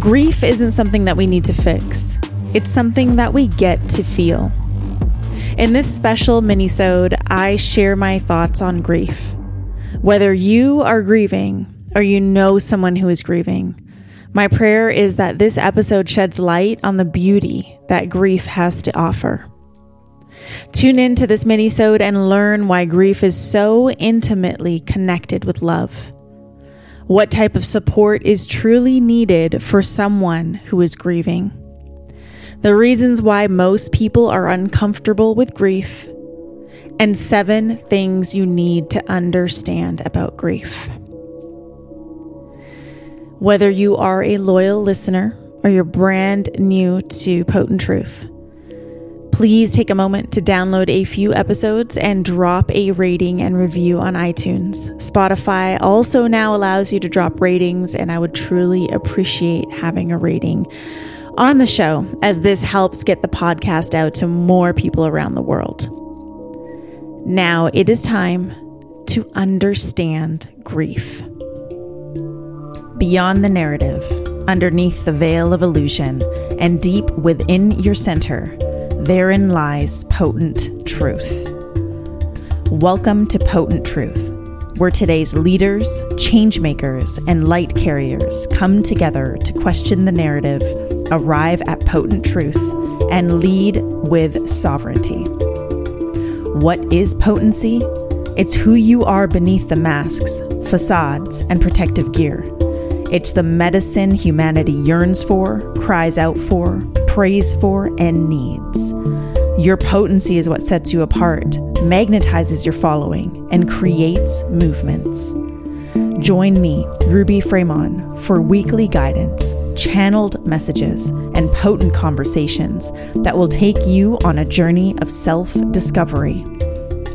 Grief isn't something that we need to fix. It's something that we get to feel. In this special minisode, I share my thoughts on grief. Whether you are grieving or you know someone who is grieving, my prayer is that this episode sheds light on the beauty that grief has to offer. Tune in to this minisode and learn why grief is so intimately connected with love. What type of support is truly needed for someone who is grieving? The reasons why most people are uncomfortable with grief, and seven things you need to understand about grief. Whether you are a loyal listener or you're brand new to Potent Truth, Please take a moment to download a few episodes and drop a rating and review on iTunes. Spotify also now allows you to drop ratings, and I would truly appreciate having a rating on the show as this helps get the podcast out to more people around the world. Now it is time to understand grief. Beyond the narrative, underneath the veil of illusion, and deep within your center, Therein lies potent truth. Welcome to Potent Truth, where today's leaders, changemakers, and light carriers come together to question the narrative, arrive at potent truth, and lead with sovereignty. What is potency? It's who you are beneath the masks, facades, and protective gear. It's the medicine humanity yearns for, cries out for, prays for, and needs. Your potency is what sets you apart, magnetizes your following, and creates movements. Join me, Ruby Fremon, for weekly guidance, channeled messages, and potent conversations that will take you on a journey of self discovery.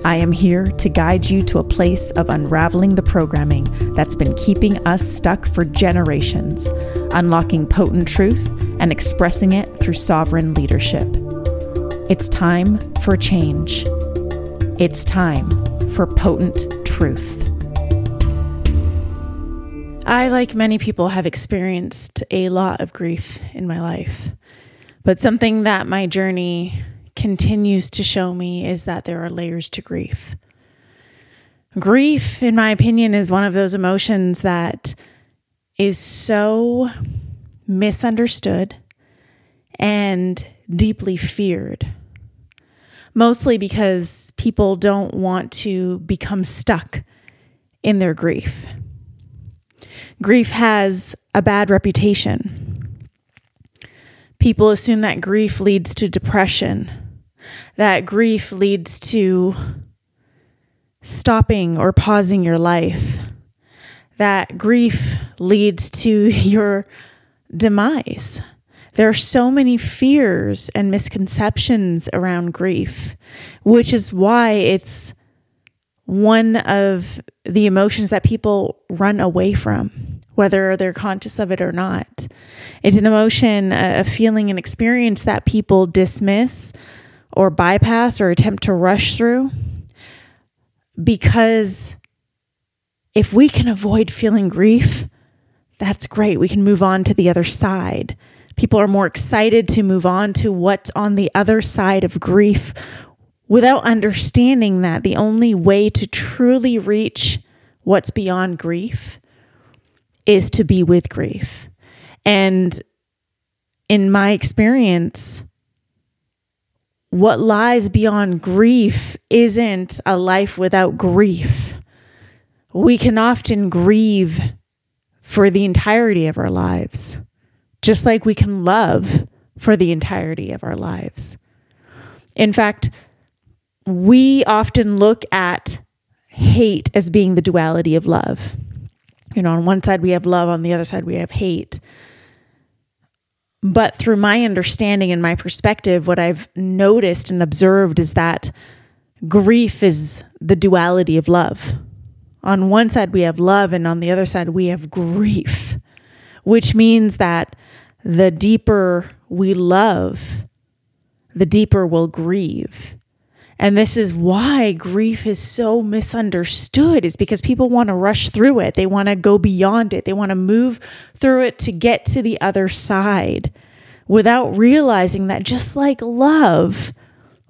I am here to guide you to a place of unraveling the programming that's been keeping us stuck for generations, unlocking potent truth and expressing it through sovereign leadership. It's time for change. It's time for potent truth. I, like many people, have experienced a lot of grief in my life. But something that my journey continues to show me is that there are layers to grief. Grief, in my opinion, is one of those emotions that is so misunderstood, and deeply feared. Mostly because people don't want to become stuck in their grief. Grief has a bad reputation. People assume that grief leads to depression, that grief leads to stopping or pausing your life, that grief leads to your demise. There are so many fears and misconceptions around grief, which is why it's one of the emotions that people run away from, whether they're conscious of it or not. It's an emotion, a feeling, an experience that people dismiss or bypass or attempt to rush through because if we can avoid feeling grief, that's great. We can move on to the other side. People are more excited to move on to what's on the other side of grief without understanding that the only way to truly reach what's beyond grief is to be with grief. And in my experience, what lies beyond grief isn't a life without grief. We can often grieve for the entirety of our lives, just like we can love for the entirety of our lives. In fact, we often look at hate as being the duality of love. You know, on one side we have love, on the other side we have hate. But through my understanding and my perspective, what I've noticed and observed is that grief is the duality of love on one side we have love and on the other side we have grief, which means that the deeper we love, the deeper we'll grieve. And this is why grief is so misunderstood is because people want to rush through it. They want to go beyond it. They want to move through it to get to the other side without realizing that just like love,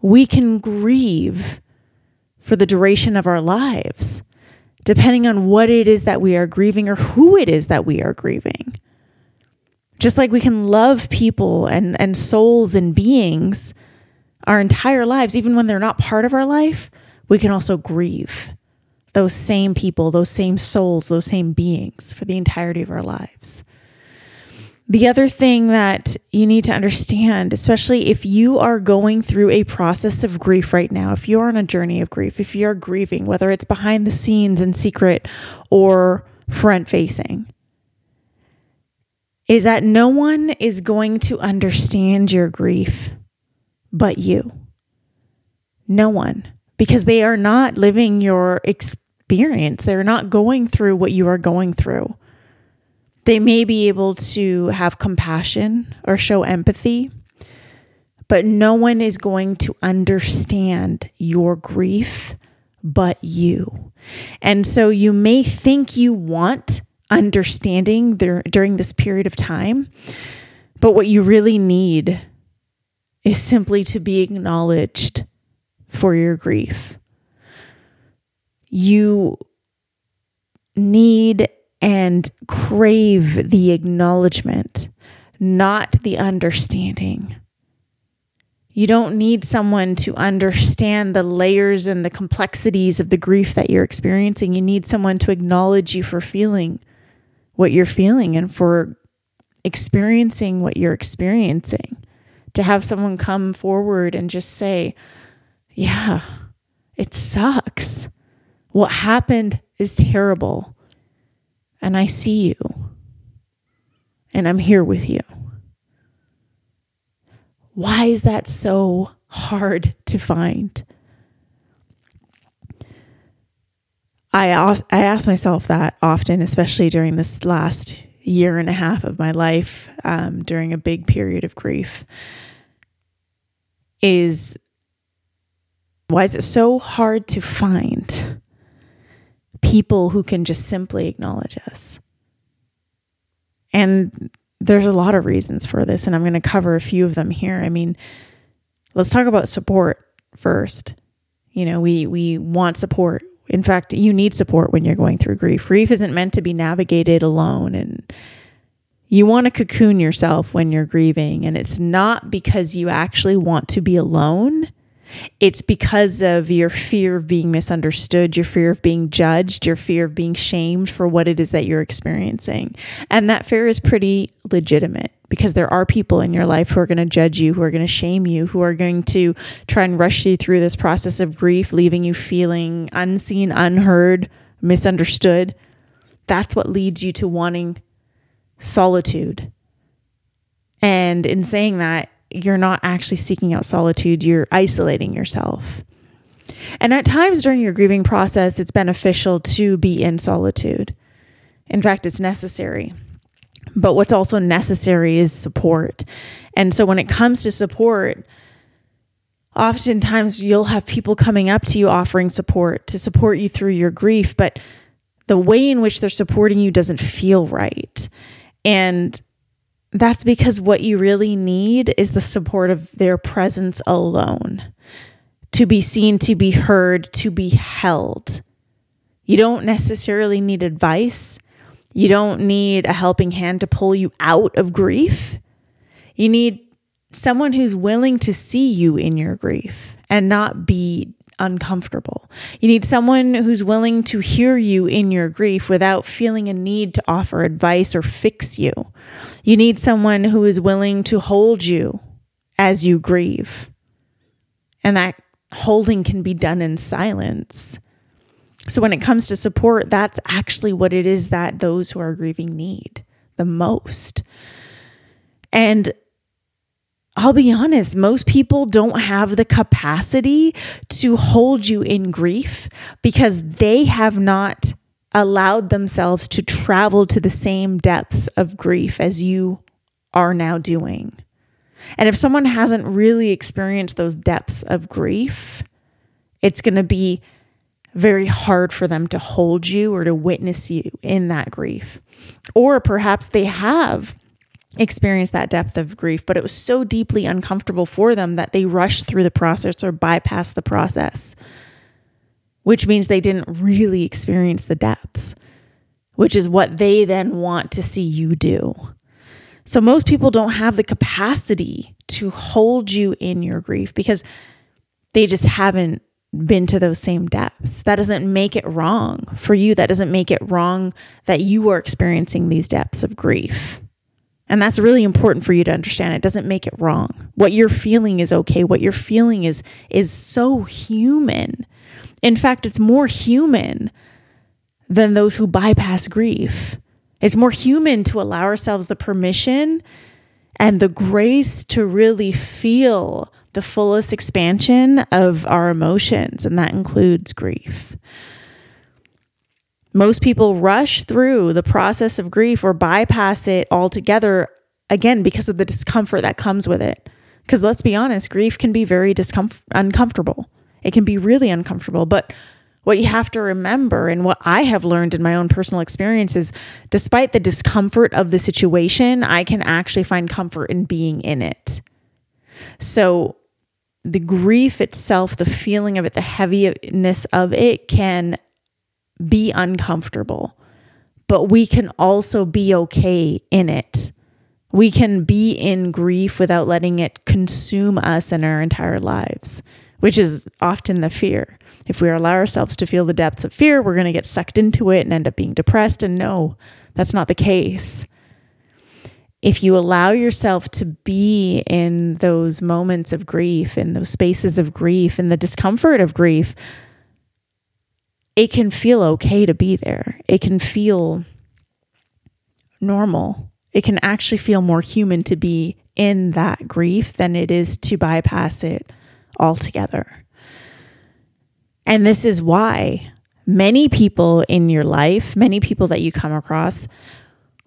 we can grieve for the duration of our lives, depending on what it is that we are grieving or who it is that we are grieving. Just like we can love people and, and souls and beings our entire lives, even when they're not part of our life, we can also grieve those same people, those same souls, those same beings for the entirety of our lives. The other thing that you need to understand, especially if you are going through a process of grief right now, if you're on a journey of grief, if you're grieving, whether it's behind the scenes in secret or front facing, is that no one is going to understand your grief but you. No one, because they are not living your experience. They're not going through what you are going through. They may be able to have compassion or show empathy, but no one is going to understand your grief but you. And so you may think you want understanding there, during this period of time, but what you really need is simply to be acknowledged for your grief. You need and crave the acknowledgement, not the understanding. You don't need someone to understand the layers and the complexities of the grief that you're experiencing. You need someone to acknowledge you for feeling what you're feeling and for experiencing what you're experiencing to have someone come forward and just say, Yeah, it sucks. What happened is terrible. And I see you. And I'm here with you. Why is that so hard to find? I ask, I ask myself that often, especially during this last year and a half of my life, um, during a big period of grief is why is it so hard to find people who can just simply acknowledge us? And there's a lot of reasons for this, and I'm going to cover a few of them here. I mean, let's talk about support first. You know, we we want support. In fact, you need support when you're going through grief. Grief isn't meant to be navigated alone and you want to cocoon yourself when you're grieving, and it's not because you actually want to be alone. It's because of your fear of being misunderstood, your fear of being judged, your fear of being shamed for what it is that you're experiencing. And that fear is pretty legitimate because there are people in your life who are going to judge you, who are going to shame you, who are going to try and rush you through this process of grief, leaving you feeling unseen, unheard, misunderstood. That's what leads you to wanting solitude. And in saying that, you're not actually seeking out solitude, you're isolating yourself. And at times during your grieving process, it's beneficial to be in solitude. In fact, it's necessary. But what's also necessary is support. And so when it comes to support, oftentimes you'll have people coming up to you offering support to support you through your grief, but the way in which they're supporting you doesn't feel right. And that's because what you really need is the support of their presence alone to be seen, to be heard, to be held. You don't necessarily need advice. You don't need a helping hand to pull you out of grief. You need someone who's willing to see you in your grief and not be uncomfortable. You need someone who's willing to hear you in your grief without feeling a need to offer advice or fix you. You need someone who is willing to hold you as you grieve. And that holding can be done in silence. So, when it comes to support, that's actually what it is that those who are grieving need the most. And I'll be honest, most people don't have the capacity to hold you in grief because they have not allowed themselves to travel to the same depths of grief as you are now doing. And if someone hasn't really experienced those depths of grief, It's going to be very hard for them to hold you or to witness you in that grief. Or perhaps they have experienced that depth of grief, but it was so deeply uncomfortable for them that they rushed through the process or bypassed the process, which means they didn't really experience the depths, which is what they then want to see you do. So most people don't have the capacity to hold you in your grief because they just haven't been to those same depths. That doesn't make it wrong for you. That doesn't make it wrong that you are experiencing these depths of grief. And that's really important for you to understand. It doesn't make it wrong. What you're feeling is okay. What you're feeling is is so human. In fact, it's more human than those who bypass grief. It's more human to allow ourselves the permission and the grace to really feel the fullest expansion of our emotions, and that includes grief. Most people rush through the process of grief or bypass it altogether, again, because of the discomfort that comes with it. Because let's be honest, grief can be very discomfort, uncomfortable. It can be really uncomfortable. But what you have to remember, and what I have learned in my own personal experience, is despite the discomfort of the situation, I can actually find comfort in being in it. So the grief itself, the feeling of it, the heaviness of it can be uncomfortable, but we can also be okay in it. We can be in grief without letting it consume us and our entire lives, which is often the fear. If we allow ourselves to feel the depths of fear, we're going to get sucked into it and end up being depressed. And no, that's not the case if you allow yourself to be in those moments of grief, in those spaces of grief, in the discomfort of grief, it can feel okay to be there. It can feel normal. It can actually feel more human to be in that grief than it is to bypass it altogether. And this is why many people in your life, many people that you come across,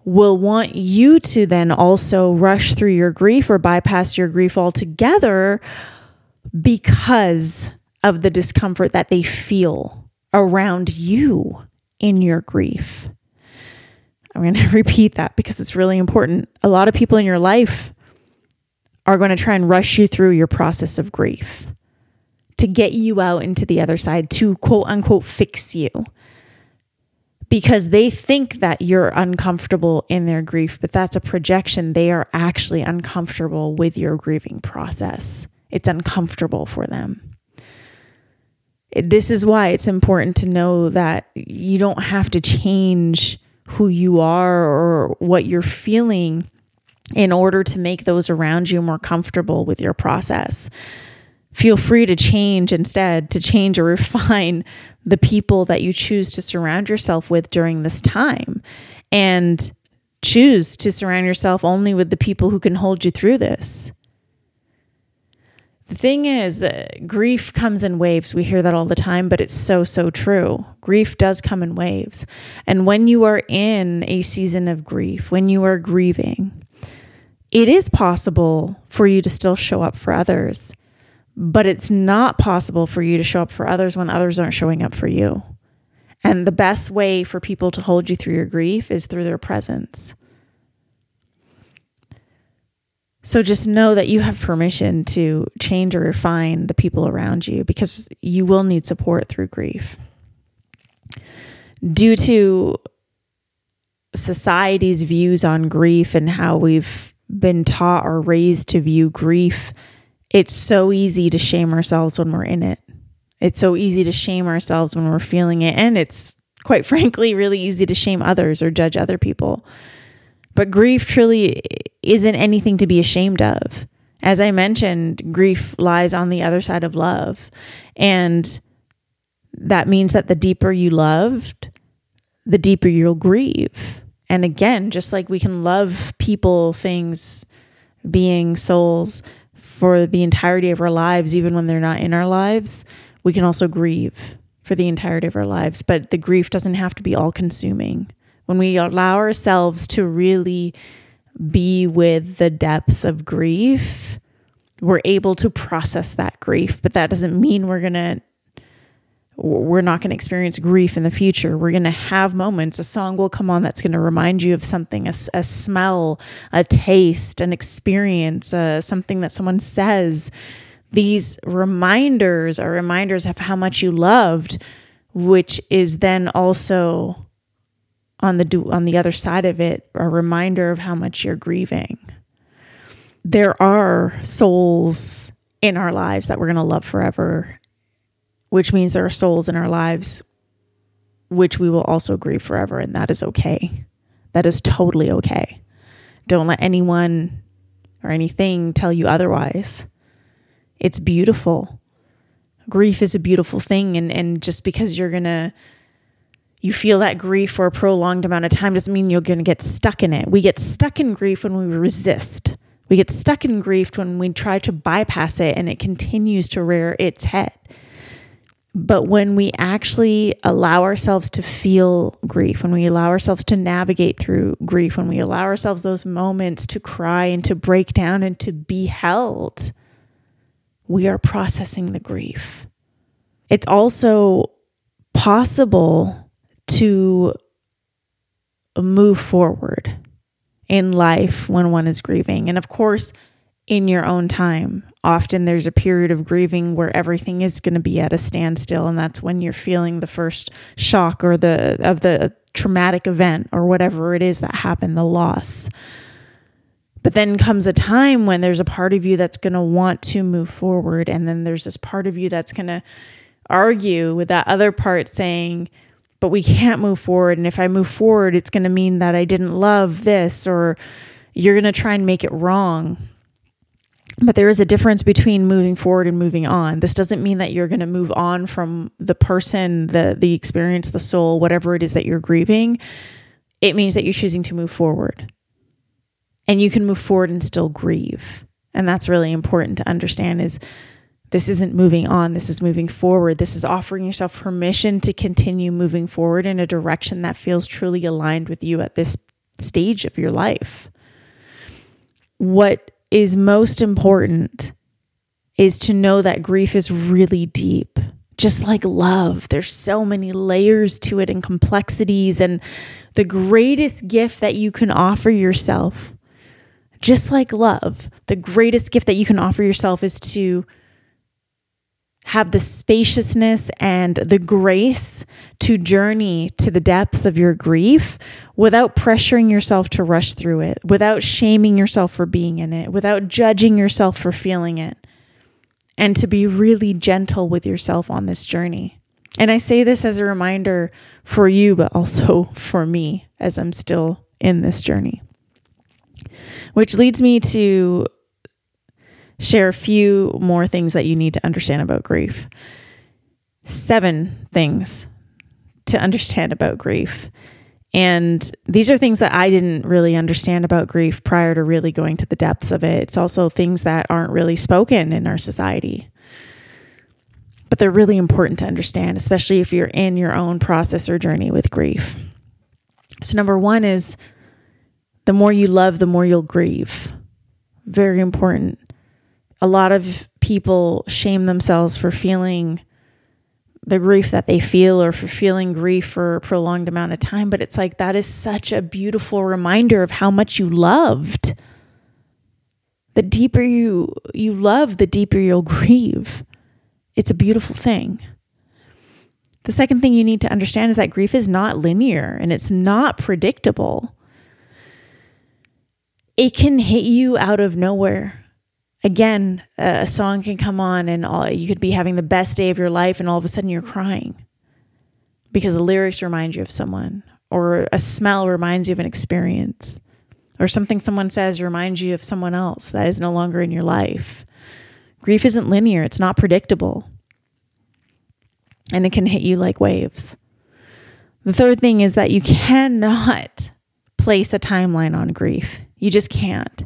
will want you to then also rush through your grief or bypass your grief altogether because of the discomfort that they feel around you in your grief. I'm going to repeat that because it's really important. A lot of people in your life are going to try and rush you through your process of grief to get you out into the other side, to quote unquote fix you because they think that you're uncomfortable in their grief, but that's a projection. They are actually uncomfortable with your grieving process. It's uncomfortable for them. This is why it's important to know that you don't have to change who you are or what you're feeling in order to make those around you more comfortable with your process feel free to change instead, to change or refine the people that you choose to surround yourself with during this time. And choose to surround yourself only with the people who can hold you through this. The thing is, uh, grief comes in waves. We hear that all the time, but it's so, so true. Grief does come in waves. And when you are in a season of grief, when you are grieving, it is possible for you to still show up for others but it's not possible for you to show up for others when others aren't showing up for you. And the best way for people to hold you through your grief is through their presence. So just know that you have permission to change or refine the people around you because you will need support through grief. Due to society's views on grief and how we've been taught or raised to view grief it's so easy to shame ourselves when we're in it. It's so easy to shame ourselves when we're feeling it. And it's quite frankly really easy to shame others or judge other people. But grief truly isn't anything to be ashamed of. As I mentioned, grief lies on the other side of love. And that means that the deeper you loved, the deeper you'll grieve. And again, just like we can love people, things, beings, souls for the entirety of our lives, even when they're not in our lives, we can also grieve for the entirety of our lives. But the grief doesn't have to be all consuming. When we allow ourselves to really be with the depths of grief, we're able to process that grief. But that doesn't mean we're going to we're not going to experience grief in the future. We're going to have moments. A song will come on that's going to remind you of something, a, a smell, a taste, an experience, uh, something that someone says. These reminders are reminders of how much you loved, which is then also on the on the other side of it a reminder of how much you're grieving. There are souls in our lives that we're going to love forever which means there are souls in our lives which we will also grieve forever, and that is okay. That is totally okay. Don't let anyone or anything tell you otherwise. It's beautiful. Grief is a beautiful thing, and, and just because you're gonna you feel that grief for a prolonged amount of time doesn't mean you're gonna get stuck in it. We get stuck in grief when we resist. We get stuck in grief when we try to bypass it and it continues to rear its head. But when we actually allow ourselves to feel grief, when we allow ourselves to navigate through grief, when we allow ourselves those moments to cry and to break down and to be held, we are processing the grief. It's also possible to move forward in life when one is grieving. And of course, in your own time. Often there's a period of grieving where everything is going to be at a standstill and that's when you're feeling the first shock or the of the traumatic event or whatever it is that happened, the loss. But then comes a time when there's a part of you that's going to want to move forward and then there's this part of you that's going to argue with that other part saying, but we can't move forward and if I move forward it's going to mean that I didn't love this or you're going to try and make it wrong but there is a difference between moving forward and moving on. This doesn't mean that you're going to move on from the person, the the experience, the soul, whatever it is that you're grieving. It means that you're choosing to move forward. And you can move forward and still grieve. And that's really important to understand is this isn't moving on, this is moving forward. This is offering yourself permission to continue moving forward in a direction that feels truly aligned with you at this stage of your life. What is most important is to know that grief is really deep. Just like love, there's so many layers to it and complexities. And the greatest gift that you can offer yourself, just like love, the greatest gift that you can offer yourself is to have the spaciousness and the grace to journey to the depths of your grief without pressuring yourself to rush through it, without shaming yourself for being in it, without judging yourself for feeling it, and to be really gentle with yourself on this journey. And I say this as a reminder for you, but also for me as I'm still in this journey. Which leads me to share a few more things that you need to understand about grief. Seven things to understand about grief. And these are things that I didn't really understand about grief prior to really going to the depths of it. It's also things that aren't really spoken in our society. But they're really important to understand, especially if you're in your own process or journey with grief. So, number one is the more you love, the more you'll grieve. Very important a lot of people shame themselves for feeling the grief that they feel or for feeling grief for a prolonged amount of time. But it's like that is such a beautiful reminder of how much you loved. The deeper you you love, the deeper you'll grieve. It's a beautiful thing. The second thing you need to understand is that grief is not linear and it's not predictable. It can hit you out of nowhere again, a song can come on and all, you could be having the best day of your life and all of a sudden you're crying because the lyrics remind you of someone or a smell reminds you of an experience or something someone says reminds you of someone else that is no longer in your life. Grief isn't linear, it's not predictable. And it can hit you like waves. The third thing is that you cannot place a timeline on grief. You just can't.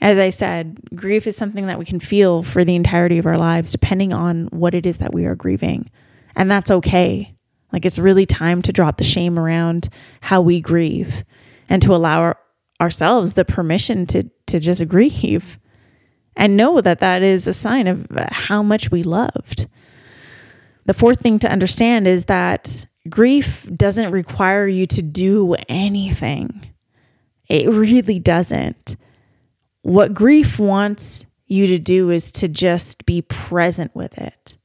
As I said, grief is something that we can feel for the entirety of our lives, depending on what it is that we are grieving. And that's okay. Like it's really time to drop the shame around how we grieve and to allow our, ourselves the permission to, to just grieve and know that that is a sign of uh, how much we loved. the fourth thing to understand is that grief doesn't require you to do anything. It really doesn't. What grief wants you to do is to just be present with it.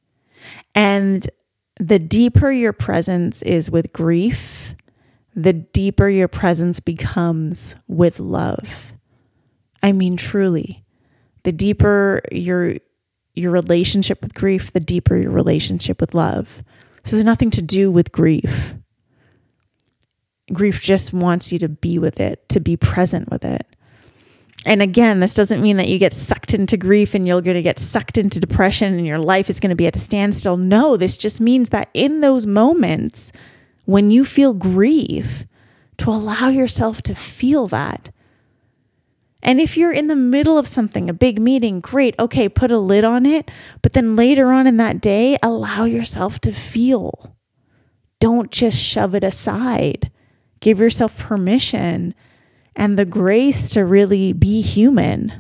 And the deeper your presence is with grief, the deeper your presence becomes with love. I mean, truly, the deeper your your relationship with grief, the deeper your relationship with love. This has nothing to do with grief. Grief just wants you to be with it, to be present with it. And again, this doesn't mean that you get sucked into grief and you're going to get sucked into depression and your life is going to be at a standstill. No, this just means that in those moments when you feel grief, to allow yourself to feel that and if you're in the middle of something, a big meeting, great. Okay, put a lid on it. But then later on in that day, allow yourself to feel. Don't just shove it aside. Give yourself permission and the grace to really be human.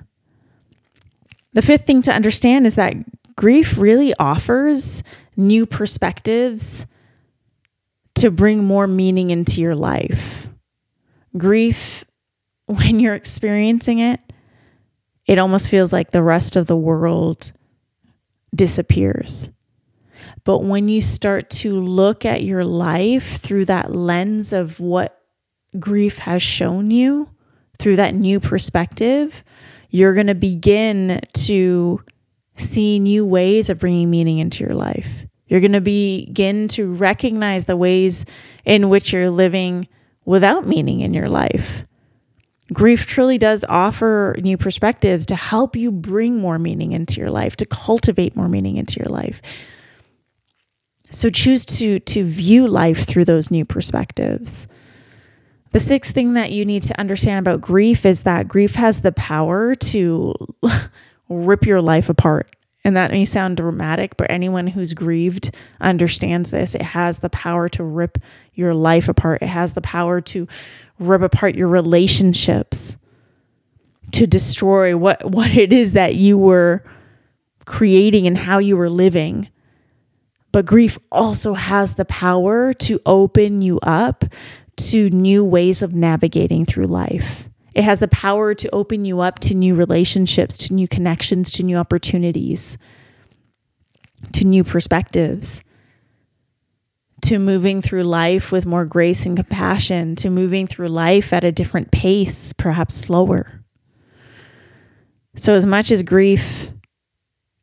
The fifth thing to understand is that grief really offers new perspectives to bring more meaning into your life. Grief when you're experiencing it, it almost feels like the rest of the world disappears. But when you start to look at your life through that lens of what grief has shown you, through that new perspective, you're going to begin to see new ways of bringing meaning into your life. You're going to begin to recognize the ways in which you're living without meaning in your life. Grief truly does offer new perspectives to help you bring more meaning into your life, to cultivate more meaning into your life. So choose to to view life through those new perspectives. The sixth thing that you need to understand about grief is that grief has the power to rip your life apart. And that may sound dramatic, but anyone who's grieved understands this. It has the power to rip your life apart, it has the power to rip apart your relationships, to destroy what, what it is that you were creating and how you were living. But grief also has the power to open you up to new ways of navigating through life. It has the power to open you up to new relationships, to new connections, to new opportunities, to new perspectives, to moving through life with more grace and compassion, to moving through life at a different pace, perhaps slower. So, as much as grief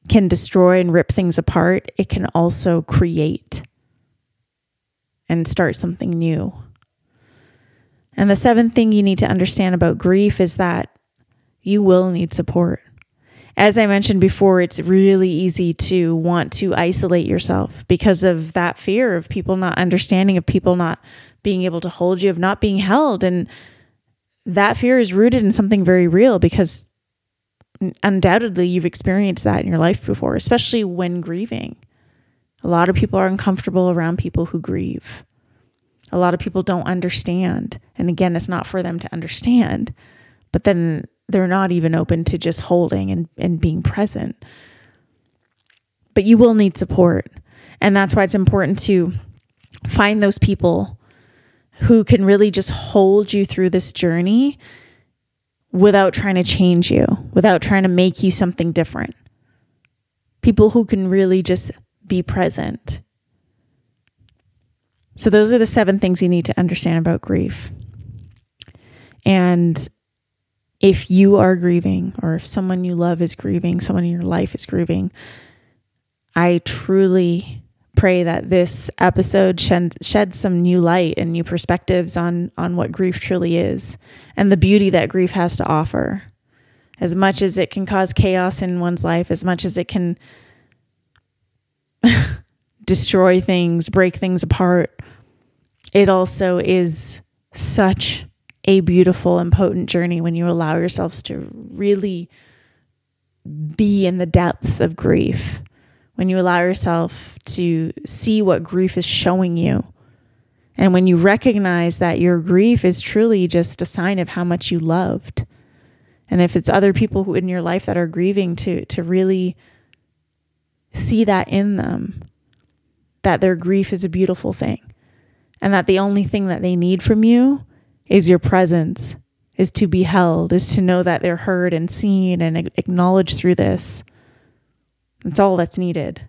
can destroy and rip things apart, it can also create and start something new. And the seventh thing you need to understand about grief is that you will need support. As I mentioned before, it's really easy to want to isolate yourself because of that fear of people not understanding, of people not being able to hold you, of not being held. And that fear is rooted in something very real because undoubtedly you've experienced that in your life before, especially when grieving. A lot of people are uncomfortable around people who grieve. A lot of people don't understand. And again, it's not for them to understand, but then they're not even open to just holding and, and being present. But you will need support. And that's why it's important to find those people who can really just hold you through this journey without trying to change you, without trying to make you something different. People who can really just be present so, those are the seven things you need to understand about grief. And if you are grieving, or if someone you love is grieving, someone in your life is grieving, I truly pray that this episode shed, sheds some new light and new perspectives on, on what grief truly is and the beauty that grief has to offer. As much as it can cause chaos in one's life, as much as it can destroy things, break things apart, it also is such a beautiful and potent journey when you allow yourselves to really be in the depths of grief, when you allow yourself to see what grief is showing you. And when you recognize that your grief is truly just a sign of how much you loved. And if it's other people who in your life that are grieving to to really see that in them that their grief is a beautiful thing and that the only thing that they need from you is your presence, is to be held, is to know that they're heard and seen and acknowledged through this. That's all that's needed.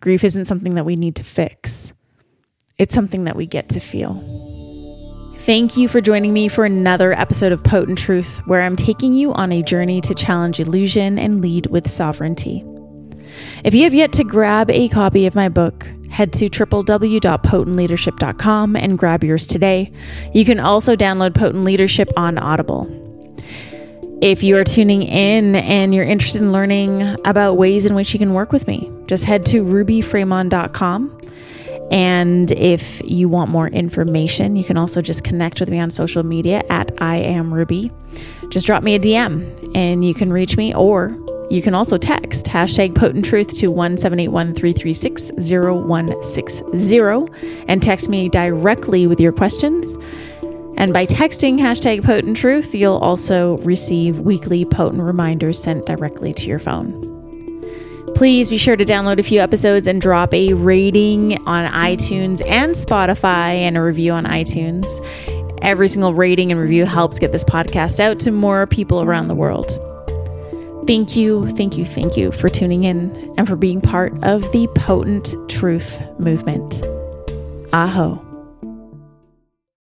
Grief isn't something that we need to fix, it's something that we get to feel. Thank you for joining me for another episode of Potent Truth, where I'm taking you on a journey to challenge illusion and lead with sovereignty. If you have yet to grab a copy of my book, head to www.potentleadership.com and grab yours today. You can also download Potent Leadership on Audible. If you are tuning in and you're interested in learning about ways in which you can work with me, just head to rubyfremon.com and if you want more information, you can also just connect with me on social media at I am Ruby. Just drop me a DM and you can reach me, or you can also text hashtag potent truth to 1781 336 0160 and text me directly with your questions. And by texting hashtag potent truth, you'll also receive weekly potent reminders sent directly to your phone. Please be sure to download a few episodes and drop a rating on iTunes and Spotify and a review on iTunes. Every single rating and review helps get this podcast out to more people around the world. Thank you, thank you, thank you for tuning in and for being part of the Potent Truth movement. Aho.